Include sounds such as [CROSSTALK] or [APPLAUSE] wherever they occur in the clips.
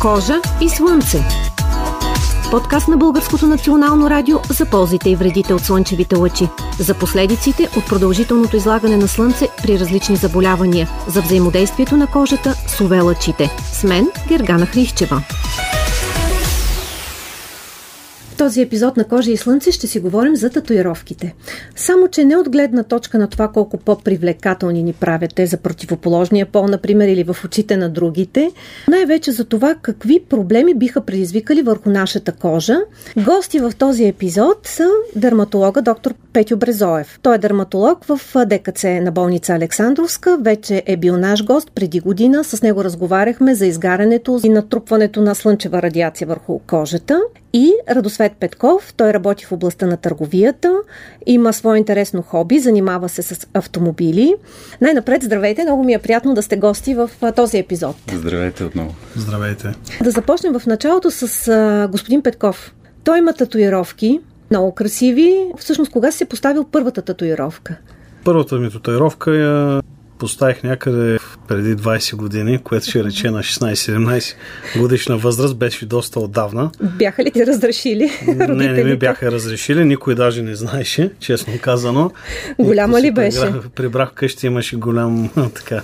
Кожа и слънце. Подкаст на Българското национално радио за ползите и вредите от слънчевите лъчи, за последиците от продължителното излагане на слънце при различни заболявания, за взаимодействието на кожата с увелъчите. С мен Гергана Хрищева този епизод на Кожа и Слънце ще си говорим за татуировките. Само, че не от гледна точка на това колко по-привлекателни ни правят те за противоположния пол, например, или в очите на другите, най-вече за това какви проблеми биха предизвикали върху нашата кожа. Гости в този епизод са дерматолога доктор Петю Брезоев. Той е дерматолог в ДКЦ на болница Александровска. Вече е бил наш гост преди година. С него разговаряхме за изгарянето и натрупването на слънчева радиация върху кожата. И Радосвет Петков, той работи в областта на търговията, има свое интересно хоби, занимава се с автомобили. Най-напред, здравейте, много ми е приятно да сте гости в този епизод. Здравейте отново. Здравейте. Да започнем в началото с а, господин Петков. Той има татуировки, много красиви. Всъщност, кога си поставил първата татуировка? Първата ми татуировка я поставих някъде преди 20 години, което ще рече на 16-17 годишна възраст, беше доста отдавна. Бяха ли ти разрешили? Не, не ми бяха разрешили, никой даже не знаеше, честно казано. Голяма ли беше? Прибрах, прибрах къщи, имаше голям [LAUGHS] така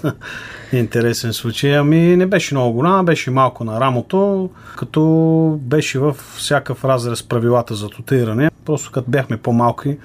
интересен случай. Ами не беше много голяма, беше малко на рамото, като беше в всякакъв разрез правилата за татуиране. Просто като бяхме по-малки,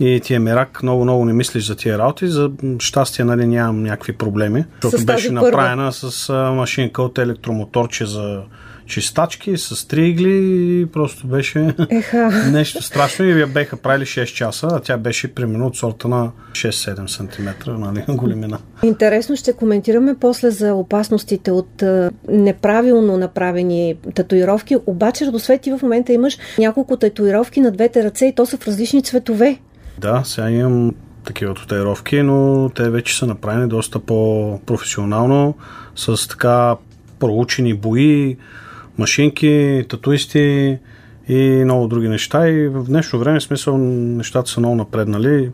и тия мерак много-много не мислиш за тия работи. За щастие, нали, нямам някакви проблеми. Защото беше направена с машинка от електромоторче за чистачки с три игли и просто беше Еха. [LAUGHS] нещо страшно и я беха правили 6 часа, а тя беше примерно от сорта на 6-7 см нали, [LAUGHS] големина. Интересно ще коментираме после за опасностите от неправилно направени татуировки, обаче Радосвети в момента имаш няколко татуировки на двете ръце и то са в различни цветове. Да, сега имам такива татуировки, но те вече са направени доста по-професионално, с така проучени бои, машинки, татуисти и много други неща. И в днешно време, смисъл, нещата са много напреднали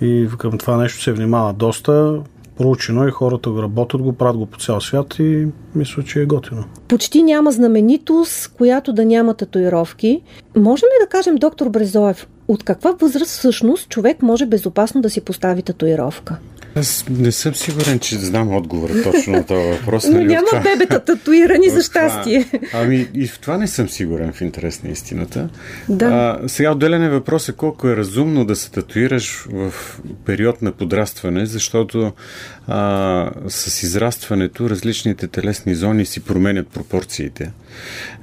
и към това нещо се внимава доста проучено и хората го работят, го правят го по цял свят и мисля, че е готино. Почти няма знаменитост, която да няма татуировки. Можем ли да кажем, доктор Брезоев, от каква възраст всъщност човек може безопасно да си постави татуировка? Аз не съм сигурен, че знам отговора точно на този въпрос. Но нали, няма това... бебета татуирани за щастие. Това... Ами и в това не съм сигурен в интерес на истината. Да. А, сега отделен е въпрос е колко е разумно да се татуираш в период на подрастване, защото а, с израстването различните телесни зони си променят пропорциите.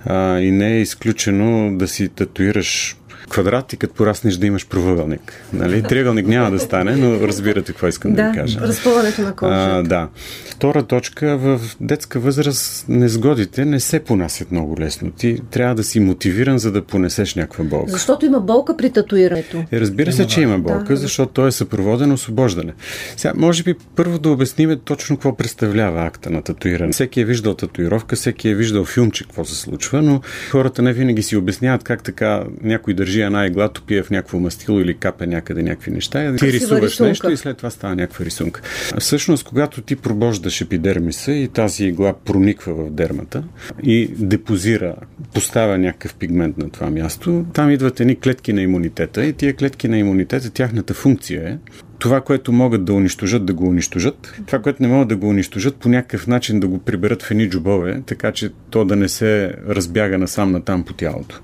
А, и не е изключено да си татуираш квадрат и като пораснеш да имаш правоъгълник. Нали? Триъгълник няма да стане, но разбирате какво искам да, да ви кажа. разпъването на кожата. да. Втора точка, в детска възраст незгодите не се понасят много лесно. Ти трябва да си мотивиран, за да понесеш някаква болка. Защото има болка при татуирането. Е, разбира се, че има болка, да. защото то е съпроводено освобождане. Сега, може би първо да обясним точно какво представлява акта на татуиране. Всеки е виждал татуировка, всеки е виждал филмче какво се случва, но хората не винаги си обясняват как така някой държи държи една игла, топие в някакво мастило или капе някъде някакви неща. Ти рисуваш рисунка. нещо и след това става някаква рисунка. Всъщност, когато ти пробождаш епидермиса и тази игла прониква в дермата и депозира, поставя някакъв пигмент на това място, там идват едни клетки на имунитета и тия клетки на имунитета, тяхната функция е това, което могат да унищожат, да го унищожат. Това, което не могат да го унищожат, по някакъв начин да го приберат в едни джобове, така че то да не се разбяга насам на там по тялото.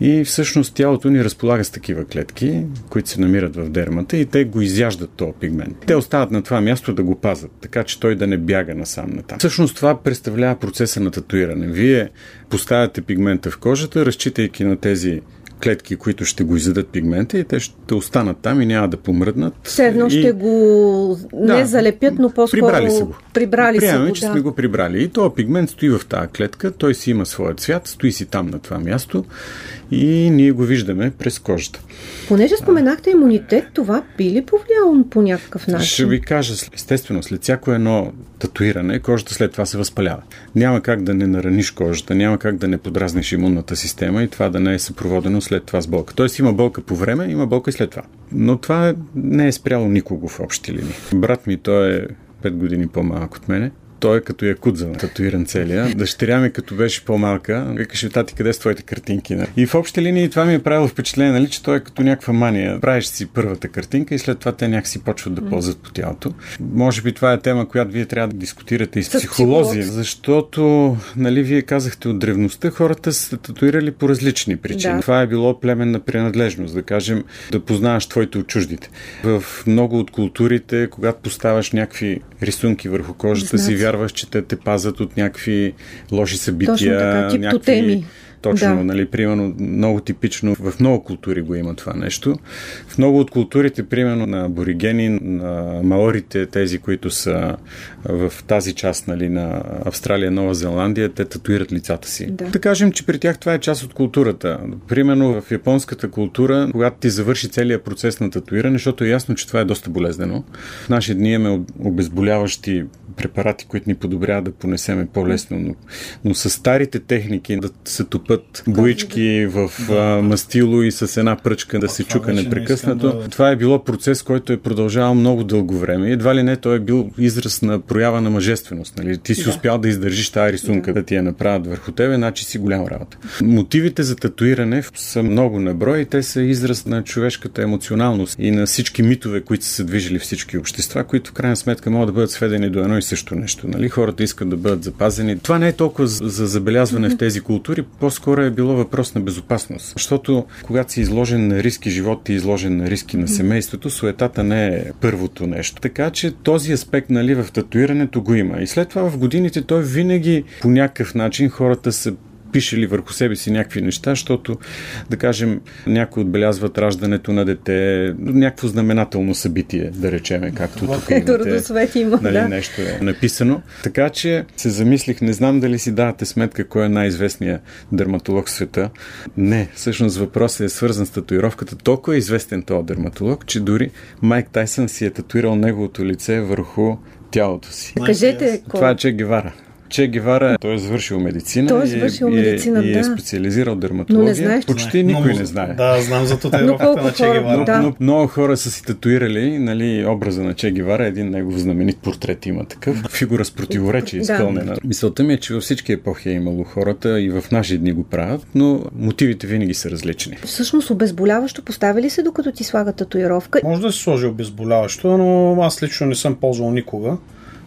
И всъщност тялото ни разполага с такива клетки, които се намират в дермата и те го изяждат този пигмент. Те остават на това място да го пазят, така че той да не бяга насам на там. Всъщност това представлява процеса на татуиране. Вие поставяте пигмента в кожата, разчитайки на тези клетки, които ще го изядат пигмента и те ще останат там и няма да помръднат. Все едно и... ще го не да, залепят, но по-скоро прибрали са го. Прибрали Приемаме, са го, че да. сме го прибрали. И този пигмент стои в тази клетка, той си има своя цвят, стои си там на това място и ние го виждаме през кожата. Понеже споменахте имунитет, това би ли повлияло по някакъв начин? Ще ви кажа, естествено, след всяко едно татуиране, кожата след това се възпалява. Няма как да не нараниш кожата, няма как да не подразниш имунната система и това да не е съпроводено след това с болка. Тоест има болка по време, има болка и след това. Но това не е спряло никого в общи линии. Брат ми, той е 5 години по-малък от мене. Той е като якудза, татуиран целия. Дъщеря ми, като беше по-малка, викаше, тати, къде са твоите картинки? И в общи линии това ми е правило впечатление, нали, че той е като някаква мания. Правиш си първата картинка и след това те някакси почват да ползват по тялото. Може би това е тема, която вие трябва да дискутирате и с, психолози, защото, нали, вие казахте от древността, хората са татуирали по различни причини. Да. Това е било племенна принадлежност, да кажем, да познаваш твоите от чуждите. В много от културите, когато поставяш някакви рисунки върху кожата си, вярваш, че те те пазят от някакви лоши събития, Точно така, някакви... Точно, да. нали, примерно, много типично в много култури го има това нещо. В много от културите, примерно на аборигени, на маорите, тези, които са в тази част нали, на Австралия, Нова Зеландия, те татуират лицата си. Да. да кажем, че при тях това е част от културата. Примерно в японската култура, когато ти завърши целият процес на татуиране, защото е ясно, че това е доста болезнено. В наши дни имаме обезболяващи препарати, които ни подобряват да понесеме по-лесно, но, но с старите техники да се топят боички в а, мастило и с една пръчка да се чука непрекъснато. Да... Това е било процес, който е продължавал много дълго време. Едва ли не той е бил израз на проява на мъжественост. Нали? Ти си да. успял да издържиш тази рисунка, да. да ти я направят върху тебе, значи си голяма работа. Мотивите за татуиране са много наброй и те са израз на човешката емоционалност и на всички митове, които са се движили всички общества, които в крайна сметка могат да бъдат сведени до едно и също нещо. Нали? Хората искат да бъдат запазени. Това не е толкова за забелязване в тези култури, по-скоро е било въпрос на безопасност. Защото когато си изложен на риски живот и изложен на риски на семейството, суетата не е първото нещо. Така че този аспект нали, в татуирането го има. И след това в годините той винаги по някакъв начин хората са пишели върху себе си някакви неща, защото, да кажем, някои отбелязват раждането на дете, някакво знаменателно събитие, да речеме, както тук имате, има, нали, да. нещо е написано. Така че се замислих, не знам дали си давате сметка кой е най-известният дерматолог в света. Не, всъщност въпросът е свързан с татуировката. Толкова е известен този дерматолог, че дори Майк Тайсън си е татуирал неговото лице върху тялото си. Кажете, Това е Че Гевара. Че Гевара, той е завършил медицина, той е завършил и, медицина, и, да. и е специализирал дерматология. Но не знаеш, Почти никой не знае. Да, знам за [LAUGHS] татуировката на Че Гевара. Но, да. но, много хора са си татуирали нали, образа на Че Гевара, един негов знаменит портрет има такъв. Фигура с противоречие изпълнена. Да. Мисълта ми е, че във всички епохи е имало хората и в наши дни го правят, но мотивите винаги са различни. Всъщност обезболяващо поставя ли се докато ти слага татуировка? Може да се сложи обезболяващо, но аз лично не съм ползвал никога.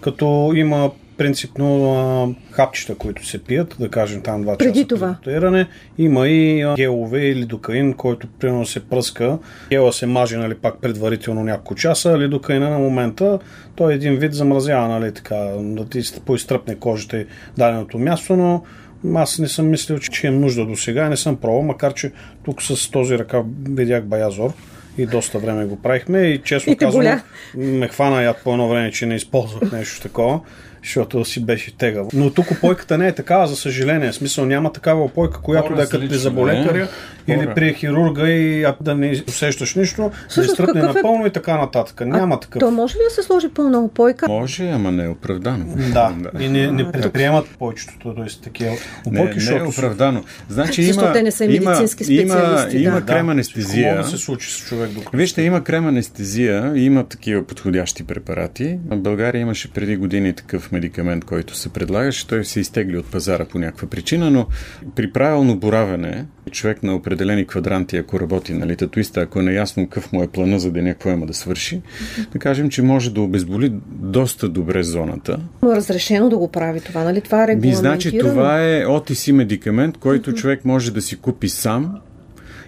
Като има принципно а, хапчета, които се пият, да кажем там два Преди часа това. татуиране. Има и а, гелове или докаин, който примерно се пръска. Гела се маже нали, пак предварително няколко часа, или докаина на момента той е един вид замразява, нали, така, да ти поизтръпне кожата и даденото място, но аз не съм мислил, че имам нужда до сега, не съм пробвал, макар че тук с този ръка видях баязор и доста време го правихме и честно казвам, ме хвана яд по едно време, че не използвах нещо такова защото си беше тегаво. Но тук опойката не е такава, за съжаление. В смисъл няма такава опойка, която Хора да е като при заболекаря или при хирурга и да не усещаш нищо, да изтръпне напълно е... и така нататък. Няма такъв. То може ли да се сложи пълна опойка? Може, ама не е оправдано. Да, да. и не, не предприемат повечето, т.е. такива опойки, не, не е оправдано. Значи има, те не са медицински специалисти. Има, да. има крем анестезия. Да се случи с човек докато Вижте, има крем анестезия, има такива подходящи препарати. В България имаше преди години такъв медикамент, който се предлагаше. Той се изтегли от пазара по някаква причина, но при правилно боравене, човек на определени квадранти, ако работи, нали, татуиста, ако е наясно какъв му е плана за деня, какво има да свърши, да кажем, че може да обезболи доста добре зоната. Но разрешено да го прави това, нали? Това е регламентирано. значи това е OTC медикамент, който човек може да си купи сам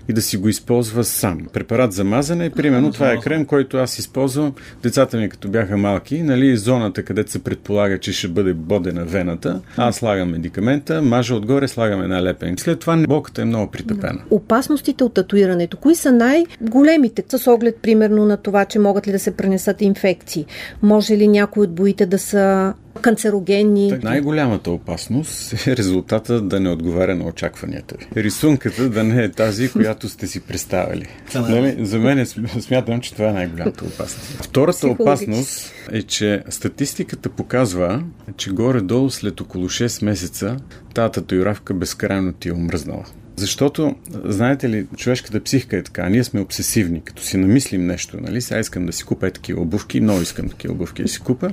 и да си го използва сам. Препарат за мазане, примерно това е крем, който аз използвам. Децата ми като бяха малки, нали, зоната, където се предполага, че ще бъде бодена вената, аз слагам медикамента, мажа отгоре, слагам една лепен. След това болката е много притъпена. Опасностите от татуирането, кои са най-големите с оглед примерно на това, че могат ли да се пренесат инфекции? Може ли някои от боите да са канцерогенни. Так, най-голямата опасност [LAUGHS] е резултата да не отговаря на очакванията ви. Рисунката да не е тази, която сте си представили. Нали? За мен смятам, че това е най-голямата опасност. Втората опасност е, че статистиката показва, че горе-долу след около 6 месеца тази татуировка безкрайно ти е омръзнала. Защото, знаете ли, човешката психика е така. Ние сме обсесивни. Като си намислим нещо, нали? Сега искам да си купя такива обувки, много искам такива обувки да си купя.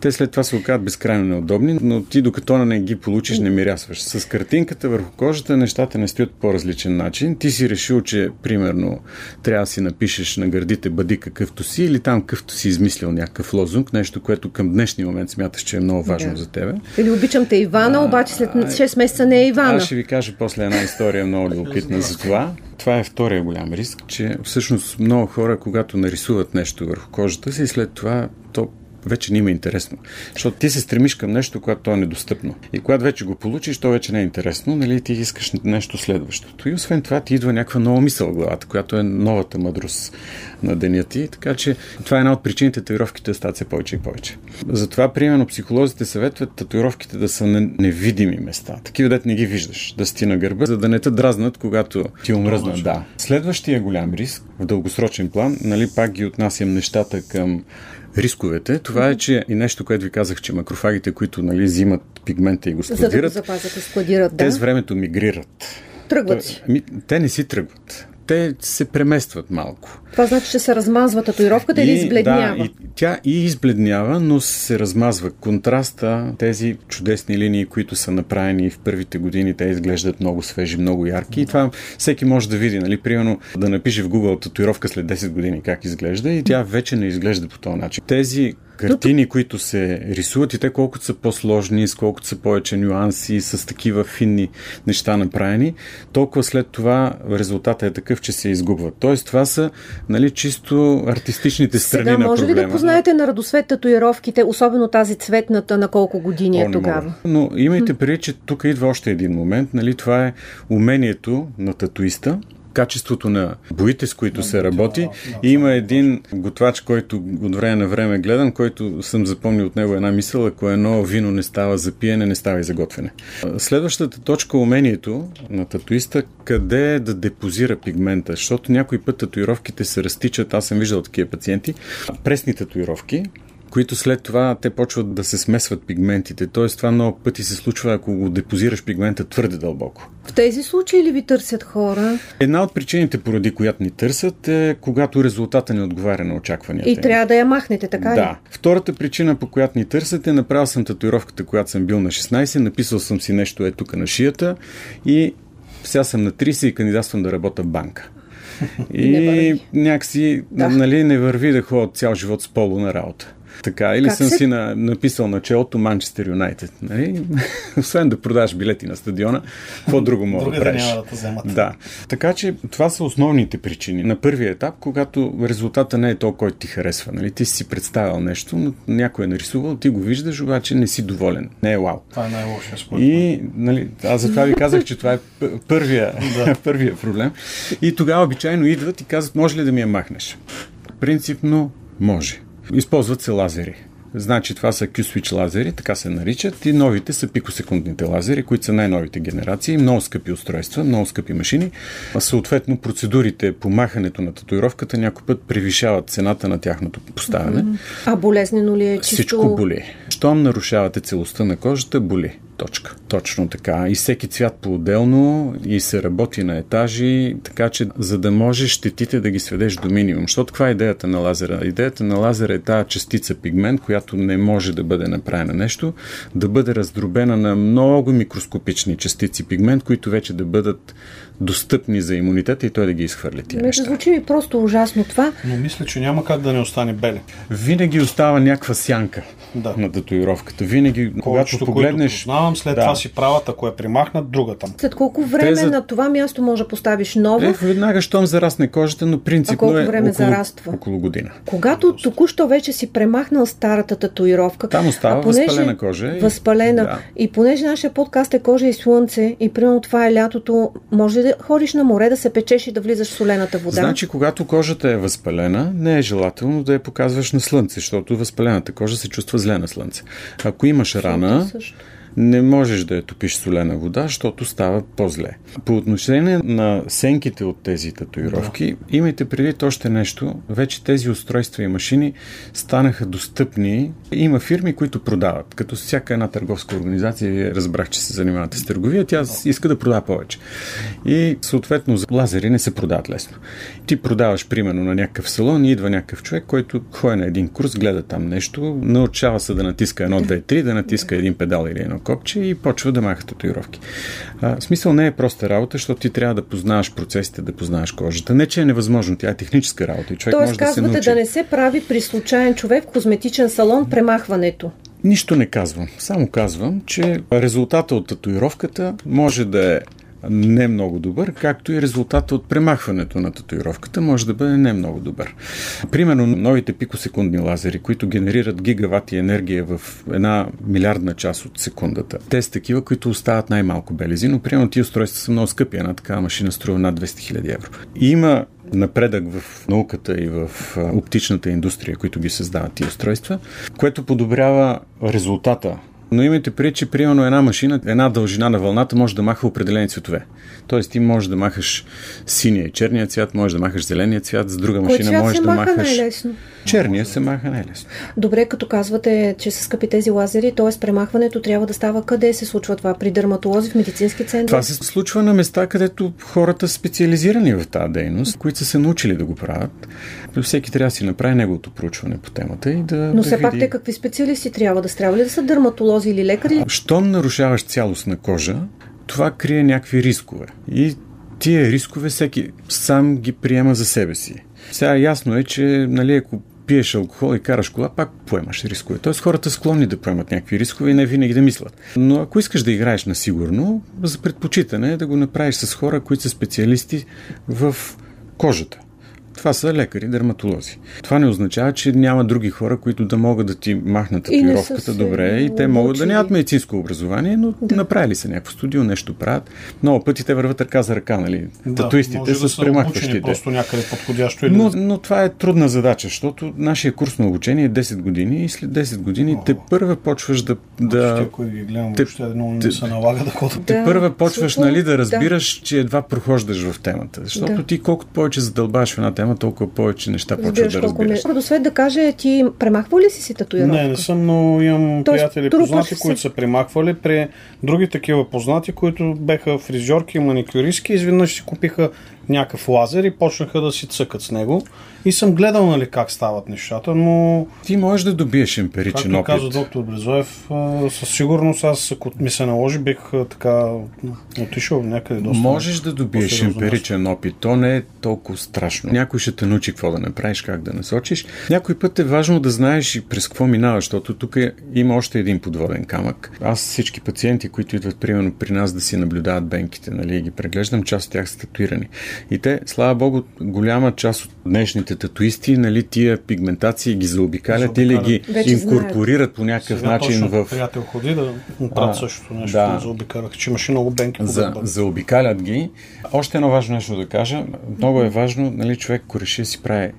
Те след това се оказват безкрайно неудобни, но ти докато не ги получиш, не мирясваш. С картинката върху кожата нещата не стоят по различен начин. Ти си решил, че примерно трябва да си напишеш на гърдите бъди какъвто си или там какъвто си измислил някакъв лозунг, нещо, което към днешния момент смяташ, че е много важно да. за тебе. Или обичам те Ивана, а, обаче след 6 месеца не е Ивана. Аз ще ви кажа после една история много любопитна за това. Това е втория голям риск, че всъщност много хора, когато нарисуват нещо върху кожата си, след това то вече не има интересно. Защото ти се стремиш към нещо, което то е недостъпно. И когато вече го получиш, то вече не е интересно, нали, ти искаш нещо следващото. И освен това ти идва някаква нова мисъл в главата, която е новата мъдрост на деня ти. Така че това е една от причините татуировките да стават все повече и повече. Затова, примерно, психолозите съветват татуировките да са на невидими места. Такива дет не ги виждаш, да сти на гърба, за да не те дразнат, когато ти омръзнат. Да. Следващия голям риск в дългосрочен план, нали, пак ги отнасям нещата към рисковете. Това е, че и нещо, което ви казах, че макрофагите, които нали, взимат пигмента и го складират, За да го запазят складират, да. те с времето мигрират. Тръгват си. Те не си тръгват те се преместват малко. Това значи, че се размазва татуировката или избледнява? Да, и, тя и избледнява, но се размазва. Контраста, тези чудесни линии, които са направени в първите години, те изглеждат много свежи, много ярки. И това всеки може да види, нали? Примерно да напише в Google татуировка след 10 години как изглежда и тя вече не изглежда по този начин. Тези картини, които се рисуват и те колкото са по-сложни, с колкото са повече нюанси, с такива финни неща направени, толкова след това резултатът е такъв, че се изгубват. Тоест това са нали, чисто артистичните страни Сега, на може проблема. ли да познаете на радосвет татуировките, особено тази цветната, на колко години е тогава? Мога. Но имайте преди, че тук идва още един момент. Нали, това е умението на татуиста качеството на боите, с които се работи. И има един готвач, който от време на време гледам, който съм запомнил от него една мисъл, ако едно вино не става за пиене, не става и за готвене. Следващата точка умението на татуиста, къде е да депозира пигмента, защото някой път татуировките се разтичат, аз съм виждал такива пациенти, пресни татуировки, които след това те почват да се смесват пигментите. Тоест това много пъти се случва, ако го депозираш пигмента твърде дълбоко. В тези случаи ли ви търсят хора? Една от причините, поради която ни търсят, е когато резултата не отговаря на очакванията. И трябва да я махнете, така ли? Да. Втората причина, по която ни търсят е направил съм татуировката, която съм бил на 16, написал съм си нещо е тук на шията и сега съм на 30 и кандидатствам да работя в банка. [LAUGHS] И не някакси да. нали, не върви да ходя цял живот с поло на работа. Така, или как съм се... си на, написал началото Манчестър Юнайтед. Нали? [LAUGHS] Освен да продаш билети на стадиона, какво друго мога да правиш? Да, да, да. Така че това са основните причини. На първия етап, когато резултата не е то, който ти харесва. Нали? Ти си представил нещо, но някой е нарисувал, ти го виждаш, обаче не си доволен. Не е вау. Това е най-лошия И нали, аз затова ви казах, че това е първия, [LAUGHS] първия проблем. И тогава обичайно идват и казват, може ли да ми я махнеш? Принципно може. Използват се лазери. Значи това са Q-Switch лазери, така се наричат, и новите са пикосекундните лазери, които са най-новите генерации, много скъпи устройства, много скъпи машини. А съответно процедурите по махането на татуировката някой път превишават цената на тяхното поставяне. А болезнено ли е чисто? Всичко боли. Щом нарушавате целостта на кожата, боли. Точка. Точно така. И всеки цвят по-отделно и се работи на етажи, така че за да можеш щетите да ги сведеш до минимум. Защото каква е идеята на лазера? Идеята на лазера е тази частица пигмент, която не може да бъде направена нещо, да бъде раздробена на много микроскопични частици пигмент, които вече да бъдат достъпни за имунитета и той да ги изхвърли тия Не звучи ми просто ужасно това. Но мисля, че няма как да не остане беле. Винаги остава някаква сянка да. на татуировката. Винаги, Колчето, когато погледнеш... Познавам, след да. това си правата, ако е примахнат, другата. След колко време за... на това място може да поставиш ново? Е, веднага, щом зарасне кожата, но принципно а колко е време около, зараства? около година. Когато току-що вече си премахнал старата татуировка, там остава понеже, възпалена кожа. И... Възпалена. Да. И понеже нашия подкаст е кожа и слънце, и примерно това е лятото, може да ходиш на море, да се печеш и да влизаш в солената вода. Значи, когато кожата е възпалена, не е желателно да я показваш на слънце, защото възпалената кожа се чувства зле на слънце. Ако имаш рана, не можеш да я топиш солена вода, защото става по-зле. По отношение на сенките от тези татуировки, да. имайте предвид още нещо. Вече тези устройства и машини станаха достъпни. Има фирми, които продават. Като всяка една търговска организация, вие разбрах, че се занимавате с търговия, тя иска да продава повече. И съответно лазери не се продават лесно. Ти продаваш, примерно, на някакъв салон и идва някакъв човек, който ходи на един курс, гледа там нещо, научава се да натиска едно, две, три, да натиска един педал или едно копче и почва да маха татуировки. А, смисъл не е проста работа, защото ти трябва да познаваш процесите, да познаваш кожата. Не, че е невъзможно, тя е техническа работа и човек Тоест, може да се научи. да не се прави при случайен човек в козметичен салон премахването. Нищо не казвам. Само казвам, че резултата от татуировката може да е не много добър, както и резултата от премахването на татуировката може да бъде не много добър. Примерно новите пикосекундни лазери, които генерират гигавати енергия в една милиардна част от секундата. Те са такива, които остават най-малко белези, но примерно тия устройства са много скъпи. Една такава машина струва над 200 000 евро. И има напредък в науката и в оптичната индустрия, които ги създават тия устройства, което подобрява резултата но имайте преди, че примерно една машина, една дължина на вълната може да маха определени цветове. Тоест ти можеш да махаш синия и черния цвят, можеш да махаш зеления цвят, с друга машина можеш да махаш... Най-лесно? Черния се маха най-лесно. Добре, като казвате, че са скъпи тези лазери, т.е. премахването трябва да става къде се случва това? При дерматолози, в медицински центри? Това се случва на места, където хората специализирани в тази дейност, които са се научили да го правят. Всеки трябва да си направи неговото проучване по темата и да. Но да все види... пак те какви специалисти трябва да трябва ли да са дерматолози или лекари? Щом нарушаваш цялост на кожа, това крие някакви рискове. И тия рискове всеки сам ги приема за себе си. Сега ясно е, че нали, ако пиеш алкохол и караш кола, пак поемаш рискове. Тоест хората склонни да поемат някакви рискове и не винаги да мислят. Но ако искаш да играеш на сигурно, за предпочитане е да го направиш с хора, които са специалисти в кожата. Това са лекари, дерматолози. Това не означава, че няма други хора, които да могат да ти махнат татуировката добре и те могат да нямат медицинско образование, но да. направили са някакво студио, нещо правят. Много пъти те върват ръка за ръка, нали? Да, Татуистите с да премахващите. Просто някъде подходящо. Или... Но, но това е трудна задача, защото нашия курс на обучение е 10 години и след 10 години О, те първа почваш да... да... Ако ги гледам, те, въобще много не се налага да ходя. Те първа почваш нали, да разбираш, да. че едва прохождаш в темата. Защото да. ти колкото повече задълбаваш в една тема, тема, толкова повече неща почват да разбираш. Не... Свет да каже, ти премахва ли си си татуировка? Не, не съм, но имам Тоест, приятели познати, които са премахвали. При други такива познати, които беха фризьорки и маникюристки, изведнъж си купиха някакъв лазер и почнаха да си цъкат с него. И съм гледал нали, как стават нещата, но... Ти можеш да добиеш емпиричен както опит. каза доктор Брезоев, със сигурност аз, ако ми се наложи, бих така отишъл някъде доста. Можеш да добиеш емпиричен опит. То не е толкова страшно. Някой ще те научи какво да направиш, как да насочиш. Някой път е важно да знаеш и през какво минаваш, защото тук е, има още един подводен камък. Аз всички пациенти, които идват примерно при нас да си наблюдават бенките, нали, ги преглеждам, част от тях са татуирани. И те, слава богу, голяма част от днешните татуисти, нали, тия пигментации ги заобикалят или ги Вече инкорпорират по някакъв Сега начин в... приятел ходи да правят същото нещо, да. заобикалях, че имаше много бенки по За, заобикалят ги. Още едно важно нещо да кажа. Много е важно, нали, човек, ако реши да си прави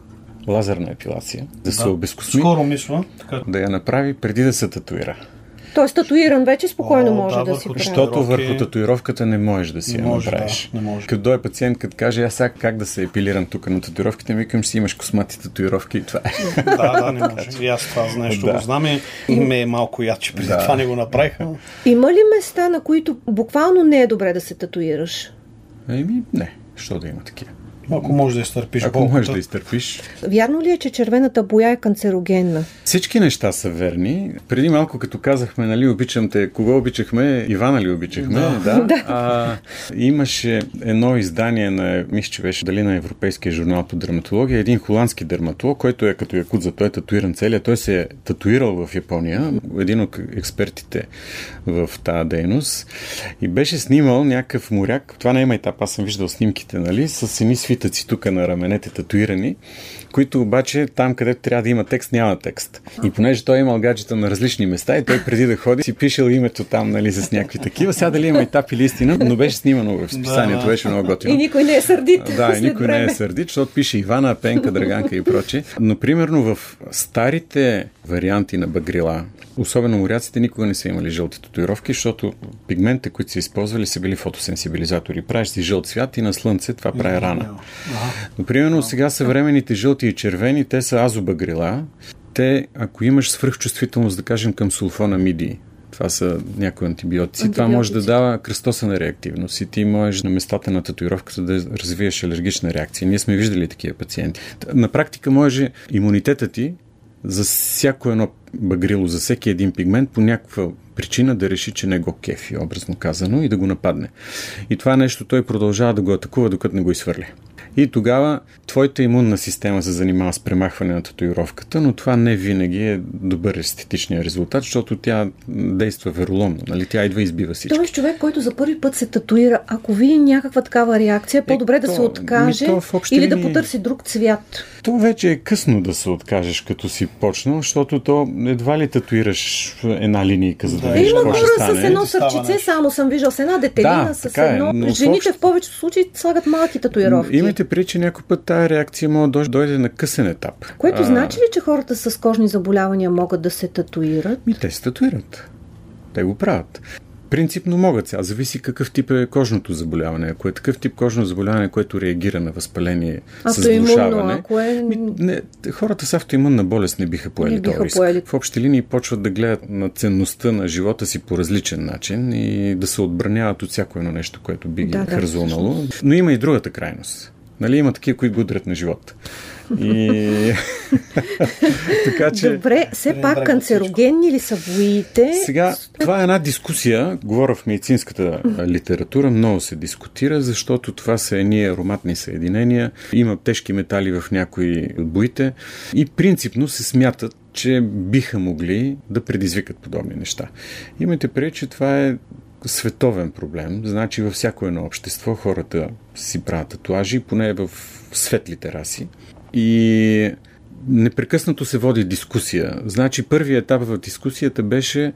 лазерна епилация, да, да се обезкосми, Скоро мисля, така. да я направи преди да се татуира. Тоест татуиран вече спокойно О, може да, да си прави. Защото върху татуировката не можеш да си я направиш. Да, не може. Като дойде пациент, като каже, аз сега как да се епилирам тук на татуировките, ми викам, си имаш космати татуировки и това е. Да, да, не може. И аз това нещо да. го знам и ме е малко яд, че преди да. това не го направиха. Има ли места, на които буквално не е добре да се татуираш? Еми, не. Що да има такива? Ако можеш да изтърпиш Ако болката. можеш да изтърпиш. Вярно ли е, че червената боя е канцерогенна? Всички неща са верни. Преди малко, като казахме, нали, обичам те, кого обичахме? Ивана ли обичахме? Да. да. да. А, имаше едно издание на, мисля, че беше дали на Европейския журнал по дерматология, един холандски дерматолог, който е като якудза, той е татуиран целия, той се е татуирал в Япония, един от експертите в тази дейност и беше снимал някакъв моряк, това не е майтап, аз съм виждал снимките, нали, с едни свитъци тук на раменете татуирани, които обаче там, където трябва да има текст, няма текст. И понеже той е имал гаджета на различни места и той преди да ходи си пишел името там, нали, с някакви такива. Сега дали има етап или истина, но беше снимано в списанието, беше много готино. И никой не е сърдит. Да, и никой време. не е сърдит, защото пише Ивана, Пенка, Драганка и проче. Но примерно в старите варианти на багрила. Особено моряците никога не са имали жълти татуировки, защото пигментите, които са използвали, са били фотосенсибилизатори. Правиш си жълт цвят и на слънце това прави рана. Но примерно сега съвременните жълти и червени, те са азобагрила. Те, ако имаш свръхчувствителност, да кажем, към сулфона миди, това са някои антибиотици. антибиотици. Това може да дава кръстосана реактивност и ти можеш на местата на татуировката да развиеш алергична реакция. Ние сме виждали такива пациенти. На практика може имунитета ти за всяко едно багрило, за всеки един пигмент по някаква причина да реши, че не го кефи, образно казано, и да го нападне. И това нещо той продължава да го атакува, докато не го изхвърли. И тогава твоята имунна система се занимава с премахване на татуировката, но това не винаги е добър естетичния резултат, защото тя действа вероломно. Нали? Тя идва и избива всички. Тоест човек, който за първи път се татуира, ако види някаква такава реакция, е по-добре е, да то, се откаже то, или линии... да потърси друг цвят. То вече е късно да се откажеш, като си почнал, защото то едва ли татуираш една линейка, за да, да видиш ще стане. с едно сърчице, само съм виждал с една детелина, да, с е, едно. Е, Жените в, в повечето случаи слагат малки татуировки. Имайте при, че някой път тази реакция може да дойде на късен етап. Което а... значи ли, че хората с кожни заболявания могат да се татуират? Ми те се татуират. Те го правят. Принципно могат сега. Зависи какъв тип е кожното заболяване. Ако е такъв тип кожно заболяване, което реагира на възпаление с влушаване. Ако е... не, хората с автоимунна болест не биха поели този риск. Поели. В общи линии почват да гледат на ценността на живота си по различен начин и да се отбраняват от всяко едно нещо, което би ги да, хързунало. Да, Но има и другата крайност. Нали, има такива, които гудрят на живота. И... [LAUGHS] така че... Добре, все пак канцерогенни ли са боите? Сега, това е една дискусия, говоря в медицинската литература, много се дискутира, защото това са едни ароматни съединения, има тежки метали в някои от боите и принципно се смятат, че биха могли да предизвикат подобни неща. Имайте преди, че това е световен проблем. Значи във всяко едно общество хората си правят татуажи, поне в светлите раси. И непрекъснато се води дискусия. Значи първият етап в дискусията беше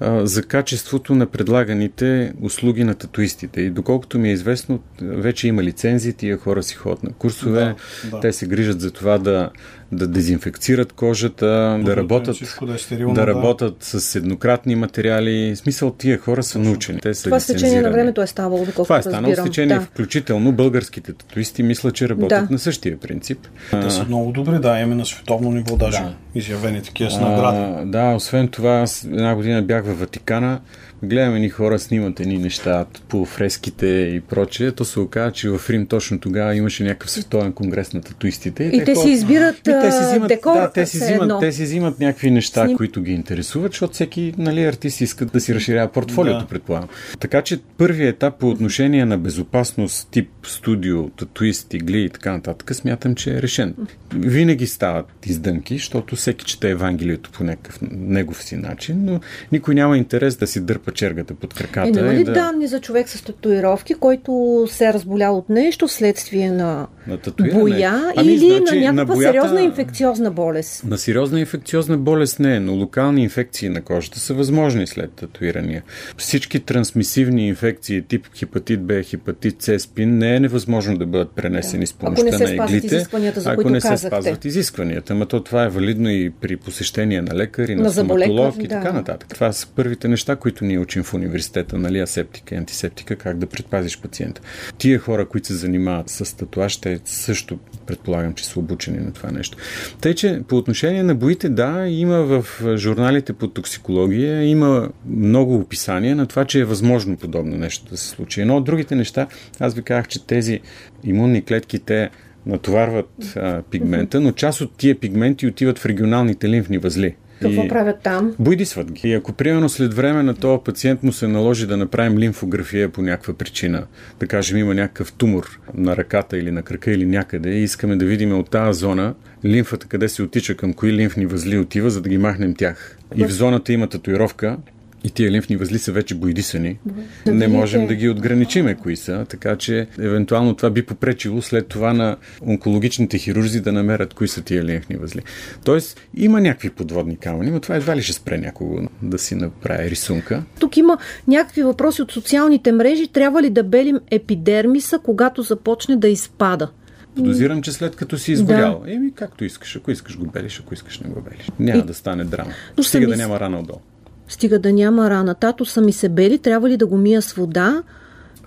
а, за качеството на предлаганите услуги на татуистите. И доколкото ми е известно, вече има лицензии, тия хора си ходят на курсове, да, да. те се грижат за това да да дезинфекцират кожата, да, работят, да, е стерилно, да, да работят с еднократни материали. В смисъл, тия хора са научени. Те са Това с течение на времето е ставало, доколкото Това е станало с течение, да. включително българските татуисти, мисля, че работят да. на същия принцип. Те са много добри, да, имаме на световно ниво даже да. изявени такива с награди. Да, освен това, аз една година бях в Ватикана, гледаме ни хора, снимат едни неща по фреските и прочее, то се оказа, че в Рим точно тогава имаше някакъв световен конгрес на татуистите. И, и те, те си избират и те си взимат, декор, да, те си, взимат, те си взимат някакви неща, Сним... които ги интересуват, защото всеки нали, артист иска да си разширява портфолиото, да. предполагам. Така че първият етап по отношение на безопасност, тип студио, татуист, игли и така нататък, смятам, че е решен. Винаги стават издънки, защото всеки чете Евангелието по някакъв негов си начин, но никой няма интерес да си дърпа чергата под краката. Е, няма ли да... данни за човек с татуировки, който се е разболял от нещо вследствие на, на боя ами, или значи, на някаква на боята... сериозна инфекциозна болест? На сериозна инфекциозна болест не, но локални инфекции на кожата са възможни след татуирания. Всички трансмисивни инфекции тип хепатит Б, хепатит С, спин не е невъзможно да бъдат пренесени да. с помощта на иглите, за ако не се казахте. спазват изискванията. Ама то това е валидно и при посещение на лекари, на, на стоматолог и да. така нататък. Това са първите неща, които ние учим в университета, нали, асептика и антисептика, как да предпазиш пациента. Тия хора, които се занимават с татуаж, те също предполагам, че са обучени на това нещо. Тъй, че по отношение на боите, да, има в журналите по токсикология, има много описания на това, че е възможно подобно нещо да се случи. Едно от другите неща, аз ви казах, че тези имунни клетки, те натоварват а, пигмента, но част от тия пигменти отиват в регионалните лимфни възли. Какво и правят там? Бойдисват ги. И ако примерно след време на този пациент му се наложи да направим лимфография по някаква причина, да кажем има някакъв тумор на ръката или на крака или някъде и искаме да видим от тази зона лимфата къде се отича, към кои лимфни възли отива, за да ги махнем тях. И в зоната има татуировка, и тия лимфни възли са вече боидисани. Да не можем да ги отграничиме кои са, така че евентуално това би попречило след това на онкологичните хирурзи да намерят кои са тия лимфни възли. Тоест има някакви подводни камъни, но това едва ли ще спре някого да си направи рисунка. Тук има някакви въпроси от социалните мрежи. Трябва ли да белим епидермиса, когато започне да изпада? Подозирам, че след като си изгорял, да. еми както искаш, ако искаш го белиш, ако искаш не го белиш. Няма и... да стане драма. Но Стига да няма рана отдолу. Стига да няма рана. Тато са ми се бели, трябва ли да го мия с вода?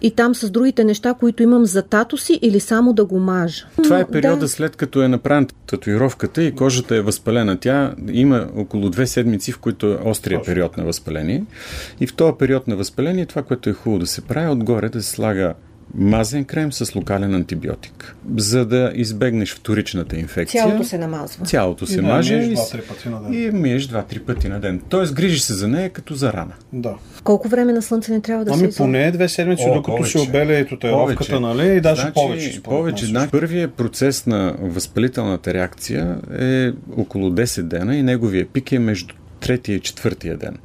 и там с другите неща, които имам за тато си или само да го мажа. Това е периода да. след като е направен татуировката и кожата е възпалена. Тя има около две седмици, в които е острия период на възпаление. И в този период на възпаление това, което е хубаво да се прави, отгоре да се слага мазен крем с локален антибиотик, за да избегнеш вторичната инфекция. Цялото се намазва. Цялото се да, маже и, и миеш два-три пъти на ден. Тоест грижиш се за нея като за рана. Да. Колко време на слънце не трябва да ами, се Ами поне две седмици, О, докато повече. се обеля и татуировката, нали? И даже значи, повече. Повече. Значи, първият процес на възпалителната реакция е около 10 дена и неговия пик е между третия и четвъртия ден.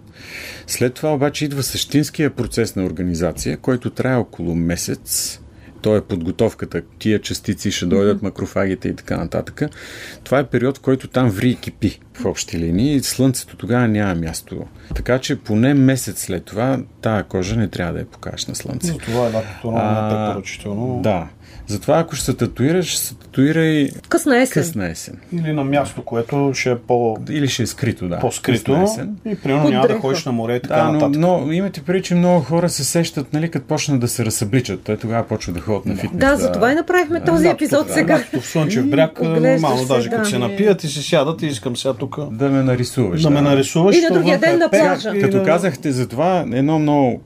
След това обаче идва същинския процес на организация, който трае около месец. То е подготовката. Тия частици ще дойдат, mm-hmm. макрофагите и така нататък. Това е период, в който там ври и кипи в общи линии и слънцето тогава няма място. Така че поне месец след това тая кожа не трябва да я покажеш на слънце. Но това е лятото много препоръчително. Да. Затова ако ще се татуираш, ще се татуирай късна есен. късна есен. Или на място, което ще е по... Или ще е скрито, да. По-скрито. И примерно няма да ходиш на море и така да, нататък. Но, но имате преди, че много хора се сещат, нали, като почнат да се разсъбличат. Той тогава почва да ходят на фитнес. Да, да, за това и направихме този да, епизод да, сега. Да, в Слънчев бряг, [LAUGHS] нормално, даже като се напият и се сядат и искам сега тук да ме нарисуваш. Да, ме нарисуваш. И на другия ден на плажа. Като казахте за това, едно много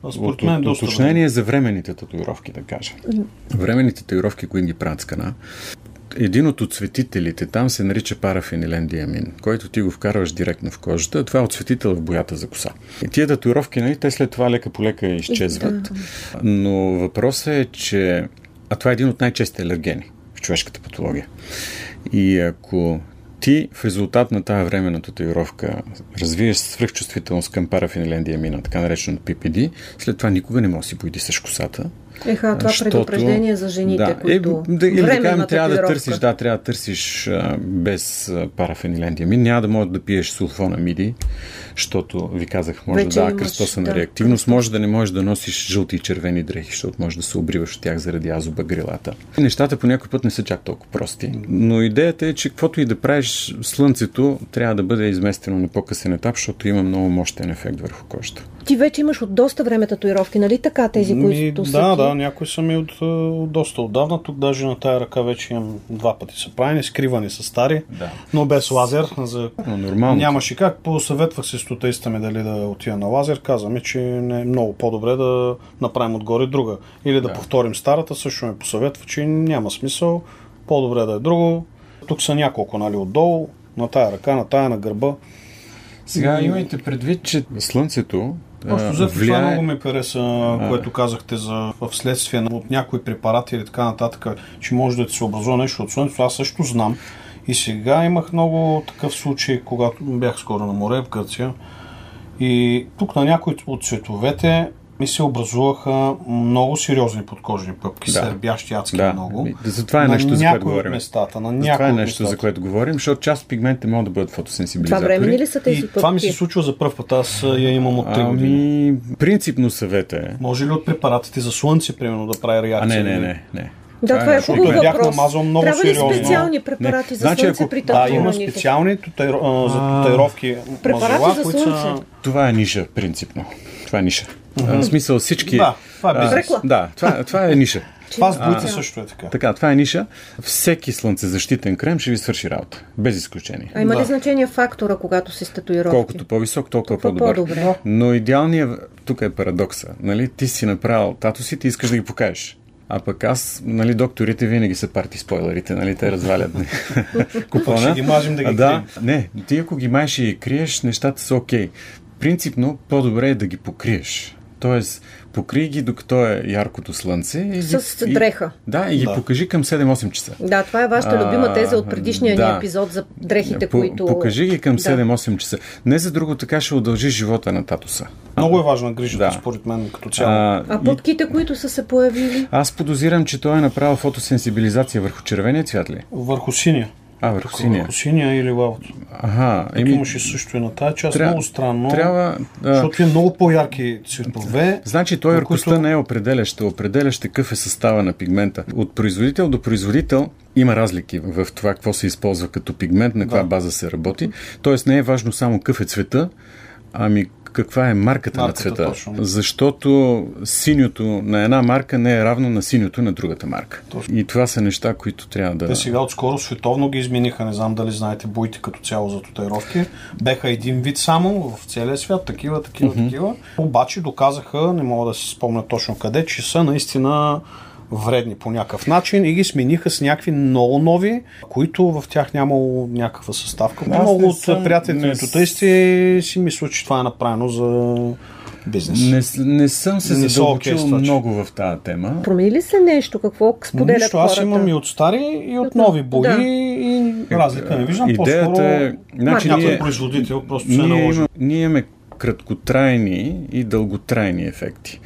уточнение за временните татуировки, да кажа. Временните татуировки, които ги правят скана, един от отцветителите там се нарича парафенилен диамин, който ти го вкарваш директно в кожата. Това е отцветител в боята за коса. И тия татуировки, нали, те след това лека по лека изчезват. Но въпросът е, че... А това е един от най-честите алергени в човешката патология. И ако ти в резултат на тази временна татуировка развиеш свръхчувствителност към парафенилен диамина, така нареченото PPD, след това никога не можеш да си поидисаш косата, Еха, това защото, предупреждение за жените, да, които е, да, или да кажем, трябва да търсиш, да, трябва да търсиш а, без а, парафенилен диамин. Няма да можеш да пиеш сулфона миди, защото ви казах, може Вече да дава кръстосана да, реактивност, може да не можеш да носиш жълти и червени дрехи, защото може да се обриваш от тях заради азобагрилата. Нещата по някой път не са чак толкова прости, но идеята е, че каквото и да правиш, слънцето трябва да бъде изместено на по-късен етап, защото има много мощен ефект върху кожата. Ти вече имаш от доста време татуировки, нали така, тези, които са Да, да, някои са ми от, от доста отдавна. Тук даже на тая ръка вече имам два пъти са правени, скривани са стари, да. но без лазер. За... Но нормално. Нямаше как. Посъветвах се с стотейста ми дали да отида на лазер. Казаме, че не е много по-добре да направим отгоре друга. Или да, да. повторим старата. Също ме посъветва, че няма смисъл. По-добре да е друго. Тук са няколко, нали, отдолу. На тая ръка, на тая на гърба. Сега имайте предвид, че Слънцето Просто за влияе... това много ми хареса, а... което казахте за в следствие от някои препарати или така нататък, че може да ти се образува нещо от слънцето. Аз също знам. И сега имах много такъв случай, когато бях скоро на море в Гърция. И тук на някои от цветовете ми се образуваха много сериозни подкожни пъпки, да. сърбящи адски да. много. За това е на нещо, за което говорим. Местата, на за това е нещо, за което говорим, защото част от пигментите могат да бъдат фотосенсибилизатори. Това време ли са тези пъпки? това ми се случва за първ път. Аз я имам от 3 години. Ами, принципно съвет е. Може ли от препаратите за слънце, примерно, да прави реакция? А, не, не, не. не. Да, това е хубав въпрос. Бях намазал много Трябва ли сериозно. специални препарати не. за значи, слънце ако... при Да, има специални тутайро... за татуировки Препарати мазала, за слънце. Са... Това е ниша, принципно. Това е ниша. Mm-hmm. В смисъл всички... Да, това е бизнес. А, да, това, това е ниша. Това с бойца също е така. Така, това е ниша. Всеки слънцезащитен крем ще ви свърши работа. Без изключение. А има да. ли значение фактора, когато се статуировки? Колкото по-висок, толкова по-добър. по-добре. Но идеалният, тук е парадокса. Нали? Ти си направил тато си, ти искаш да ги покажеш. А пък аз, нали, докторите винаги са парти спойлерите, нали, те развалят [LAUGHS] купона. Ще ги мажем да ги да, Не, ти ако ги маеш и криеш, нещата са окей. Okay. Принципно, по-добре е да ги покриеш. Тоест, покрий ги докато е яркото слънце. И с ги, дреха. И, да, и ги да. покажи към 7-8 часа. Да, това е вашата любима теза от предишния да. ни епизод за дрехите, по, които... Покажи ги към 7-8 часа. Не за друго така ще удължи живота на татуса. Много е важна грижата, да. според мен, като цяло. А, а путките, и... които са се появили? Аз подозирам, че той е направил фотосенсибилизация върху червения цвят ли? Върху синия. А, върху синия. Върху синия или лавото. Ага. Еми, имаше също и на тази част. Тря... Много странно. Трябва. Защото е много по-ярки цветове. Значи той яркостта които... не е определяща. Определящ какъв е състава на пигмента. От производител до производител има разлики в това какво се използва като пигмент, на каква да. база се работи. Тоест не е важно само какъв е цвета, ами каква е марката, марката на цвета. Точно. Защото синьото на една марка не е равно на синьото на другата марка. Точно. И това са неща, които трябва да... Те сега отскоро световно ги измениха. Не знам дали знаете боите като цяло за татуировки. Беха един вид само в целия свят. Такива, такива, mm-hmm. такива. Обаче доказаха, не мога да си спомня точно къде, че са наистина вредни по някакъв начин и ги смениха с някакви много нови, които в тях нямало някаква съставка. Аз много от съм, приятелите ми тутейсти си мисля, че това е направено за бизнес. Не, не съм се задълбочил okay много в тази тема. Промени ли се нещо? Какво споделят Нищо, аз имам и от стари, и от нови бои да. и разлика не виждам. Идеята е... Значи, някой ние, производител просто се наложи. Ние имаме краткотрайни и дълготрайни ефекти.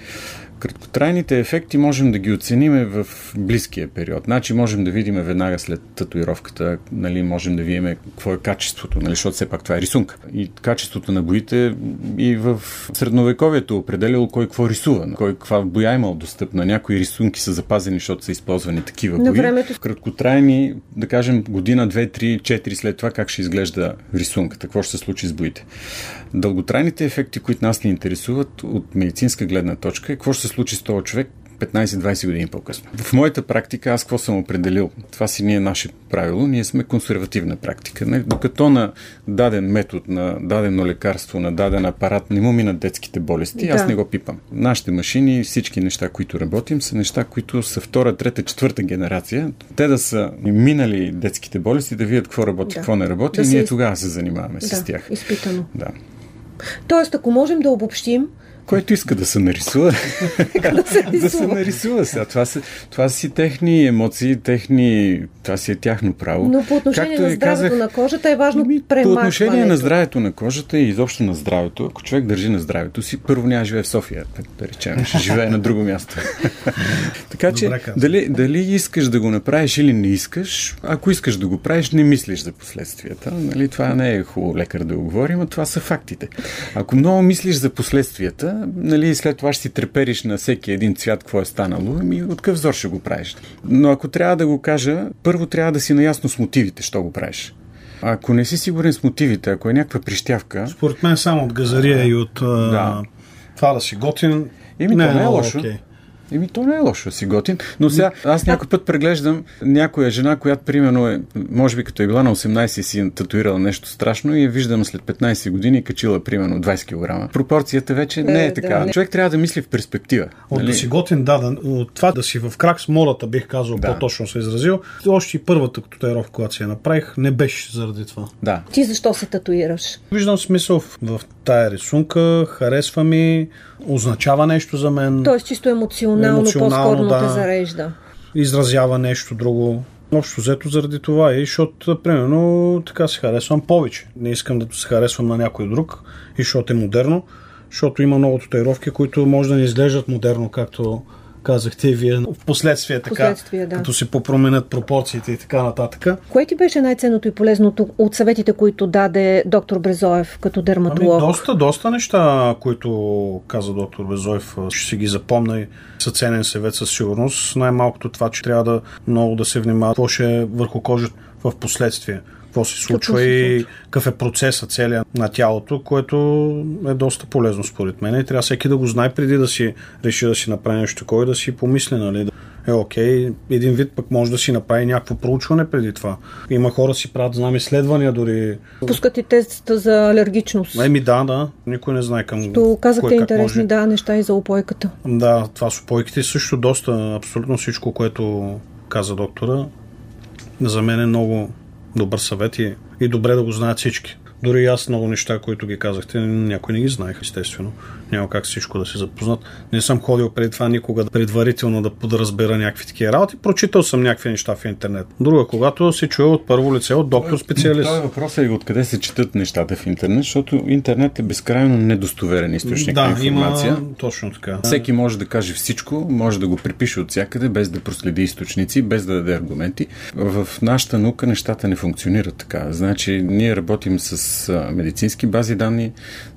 Краткотрайните ефекти можем да ги оценим в близкия период. Значи можем да видим веднага след татуировката, нали, можем да видим какво е качеството, нали, защото все пак това е рисунка. И качеството на боите и в средновековието определяло кой какво рисува, кой каква боя е имал достъпна. Някои рисунки са запазени, защото са използвани такива бои. Времето... Краткотрайни, да кажем година, две, три, четири след това как ще изглежда рисунката, какво ще се случи с боите. Дълготрайните ефекти, които нас ни интересуват от медицинска гледна точка, е какво ще се случи с този човек 15-20 години по-късно. В моята практика аз какво съм определил? Това си ние наше правило. Ние сме консервативна практика. Не? Докато на даден метод, на дадено лекарство, на даден апарат не му минат детските болести, да. аз не го пипам. Нашите машини, всички неща, които работим, са неща, които са втора, трета, четвърта генерация. Те да са минали детските болести, да видят какво работи, да. какво не работи, да и ние из... тогава се занимаваме да, с тях. Изпитано. Да. Тоест, ако можем да обобщим, който иска да се нарисува, [LAUGHS] да, се нарисува. Сега, това, са, това си техни емоции, техни, това си е тяхно право. Но по отношение Както на здравето казах, на кожата е важно ми, По отношение на здравето на кожата и изобщо на здравето, ако човек държи на здравето си, първо няма живее в София, да речем, ще живее на друго място. [LAUGHS] така че, дали, дали искаш да го направиш или не искаш, ако искаш да го правиш, не мислиш за последствията. Нали? Това не е хубаво лекар да го говорим, а това са фактите. Ако много мислиш за последствията, нали, след това ще си трепериш на всеки един цвят, какво е станало, и от какъв взор ще го правиш. Но ако трябва да го кажа, първо трябва да си наясно с мотивите, що го правиш. Ако не си сигурен с мотивите, ако е някаква прищявка... Според мен само от газария и от да. това да си готин... Еми, не, то не е лошо. Okay. Еми, то не е лошо си готин. Но сега, аз някой път преглеждам някоя жена, която примерно е, може би като е била на 18 и си е татуирала нещо страшно и я виждам след 15 години качила примерно 20 кг. Пропорцията вече не е, е така. Да, не. Човек трябва да мисли в перспектива. От нали? да си готин, да, да, от това да си в крак с молата, бих казал, да. по-точно се изразил. Още и първата татуировка, която си я направих, не беше заради това. Да. Ти защо се татуираш? Виждам смисъл в, в тая рисунка, харесва ми, означава нещо за мен. Тоест чисто емоционално, емоционално по-скоро да, те зарежда. Изразява нещо друго. Общо взето заради това и защото, примерно, така се харесвам повече. Не искам да се харесвам на някой друг и защото е модерно, защото има много татуировки, които може да не изглеждат модерно, както казахте и вие в последствие, така, последствие, да. като се попроменят пропорциите и така нататък. Кое ти беше най-ценното и полезното от съветите, които даде доктор Брезоев като дерматолог? Ами, доста, доста неща, които каза доктор Брезоев, ще си ги запомня и са ценен съвет със сигурност. Най-малкото това, че трябва да много да се внимава какво ще е върху кожата в последствие какво се случва се и какъв е процесът целия на тялото, което е доста полезно според мен. И трябва всеки да го знае преди да си реши да си направи нещо такова и да си помисли, нали? Е, окей, един вид пък може да си направи някакво проучване преди това. Има хора си правят, знам, изследвания дори. Пускат и теста за алергичност. Еми да, да. Никой не знае към. То казахте интересни, може. да, неща и за опойката. Да, това с опойките също доста, абсолютно всичко, което каза доктора, за мен е много добър съвет и, и добре да го знаят всички. Дори аз много неща, които ги казахте, някой не ги знаех, естествено. Няма как всичко да се запознат. Не съм ходил преди това никога предварително да подразбера някакви такива работи. Прочитал съм някакви неща в интернет. Друга, когато се чуе от първо лице от доктор специалист. Това е въпросът и откъде се четат нещата в интернет, защото интернет е безкрайно недостоверен източник да, на информация. Има, точно така. Всеки може да каже всичко, може да го припише от всякъде, без да проследи източници, без да даде аргументи. В нашата наука нещата не функционират така. Значи, ние работим с медицински бази данни,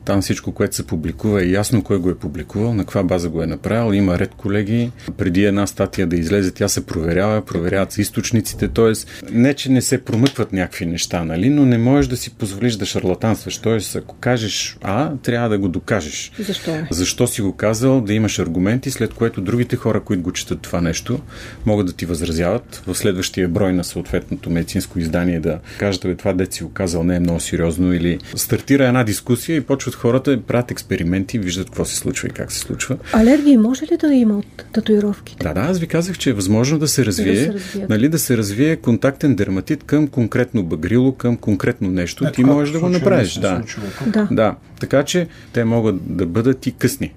там всичко, което се публикува е ясно кой го е публикувал, на каква база го е направил. Има ред колеги. Преди една статия да излезе, тя се проверява, проверяват се източниците. Тоест, не, че не се промъкват някакви неща, нали, но не можеш да си позволиш да шарлатанстваш. Тоест, ако кажеш А, трябва да го докажеш. Защо? Защо си го казал, да имаш аргументи, след което другите хора, които го четат това нещо, могат да ти възразяват в следващия брой на съответното медицинско издание да кажат, това дет си го казал не е много сериозно или стартира една дискусия и почват хората правят експерименти, виждат какво се случва и как се случва. Алергии може ли да има от татуировките? Да, да, аз ви казах, че е възможно да се развие, да се, нали, да се развие контактен дерматит към конкретно багрило, към конкретно нещо. Е, Ти можеш да го направиш. Да. да. да. Така че те могат да бъдат и късни.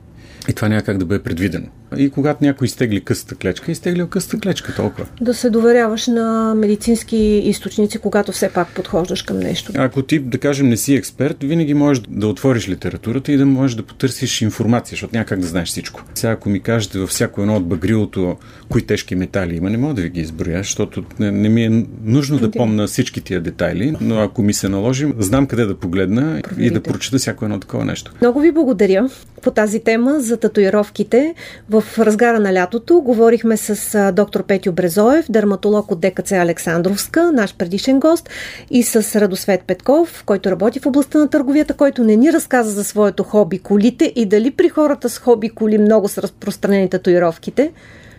И това няма как да бъде предвидено. И когато някой изтегли късата клечка, изтегли късата клечка толкова. Да се доверяваш на медицински източници, когато все пак подхождаш към нещо. Ако ти, да кажем, не си експерт, винаги можеш да отвориш литературата и да можеш да потърсиш информация, защото няма как да знаеш всичко. Сега, ако ми кажете във всяко едно от багрилото, кои тежки метали има, не мога да ви ги изброя, защото не, не ми е нужно да помна всички тия детайли, но ако ми се наложим, знам къде да погледна Проверите. и да прочета всяко едно такова нещо. Много ви благодаря по тази тема за татуировките. В разгара на лятото говорихме с доктор Петю Брезоев, дерматолог от ДКЦ Александровска, наш предишен гост, и с Радосвет Петков, който работи в областта на търговията, който не ни разказа за своето хоби колите и дали при хората с хоби коли много са разпространени татуировките.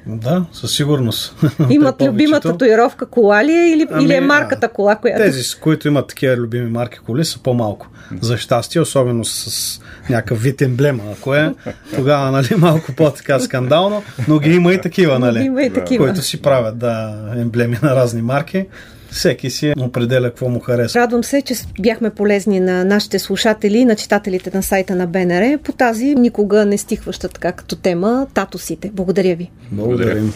Да, със сигурност. [LAUGHS] Имат любима татуировка кола ли е или, ами, или е марката кола, която... Тези, с които имат такива любими марки коли, са по-малко. За щастие, особено с някакъв вид емблема. Ако е, [LAUGHS] тогава нали, малко по-така скандално, но ги има и такива, нали? Има и такива. Които си правят, да, емблеми на разни марки всеки си определя какво му харесва. Радвам се, че бяхме полезни на нашите слушатели и на читателите на сайта на БНР по тази никога не стихваща така като тема татусите. Благодаря ви. Благодарим.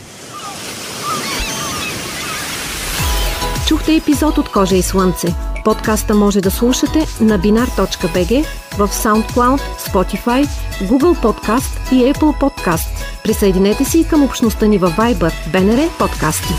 Чухте епизод от Кожа и Слънце. Подкаста може да слушате на binar.bg, в SoundCloud, Spotify, Google Podcast и Apple Podcast. Присъединете се и към общността ни във Viber, BNR подкасти.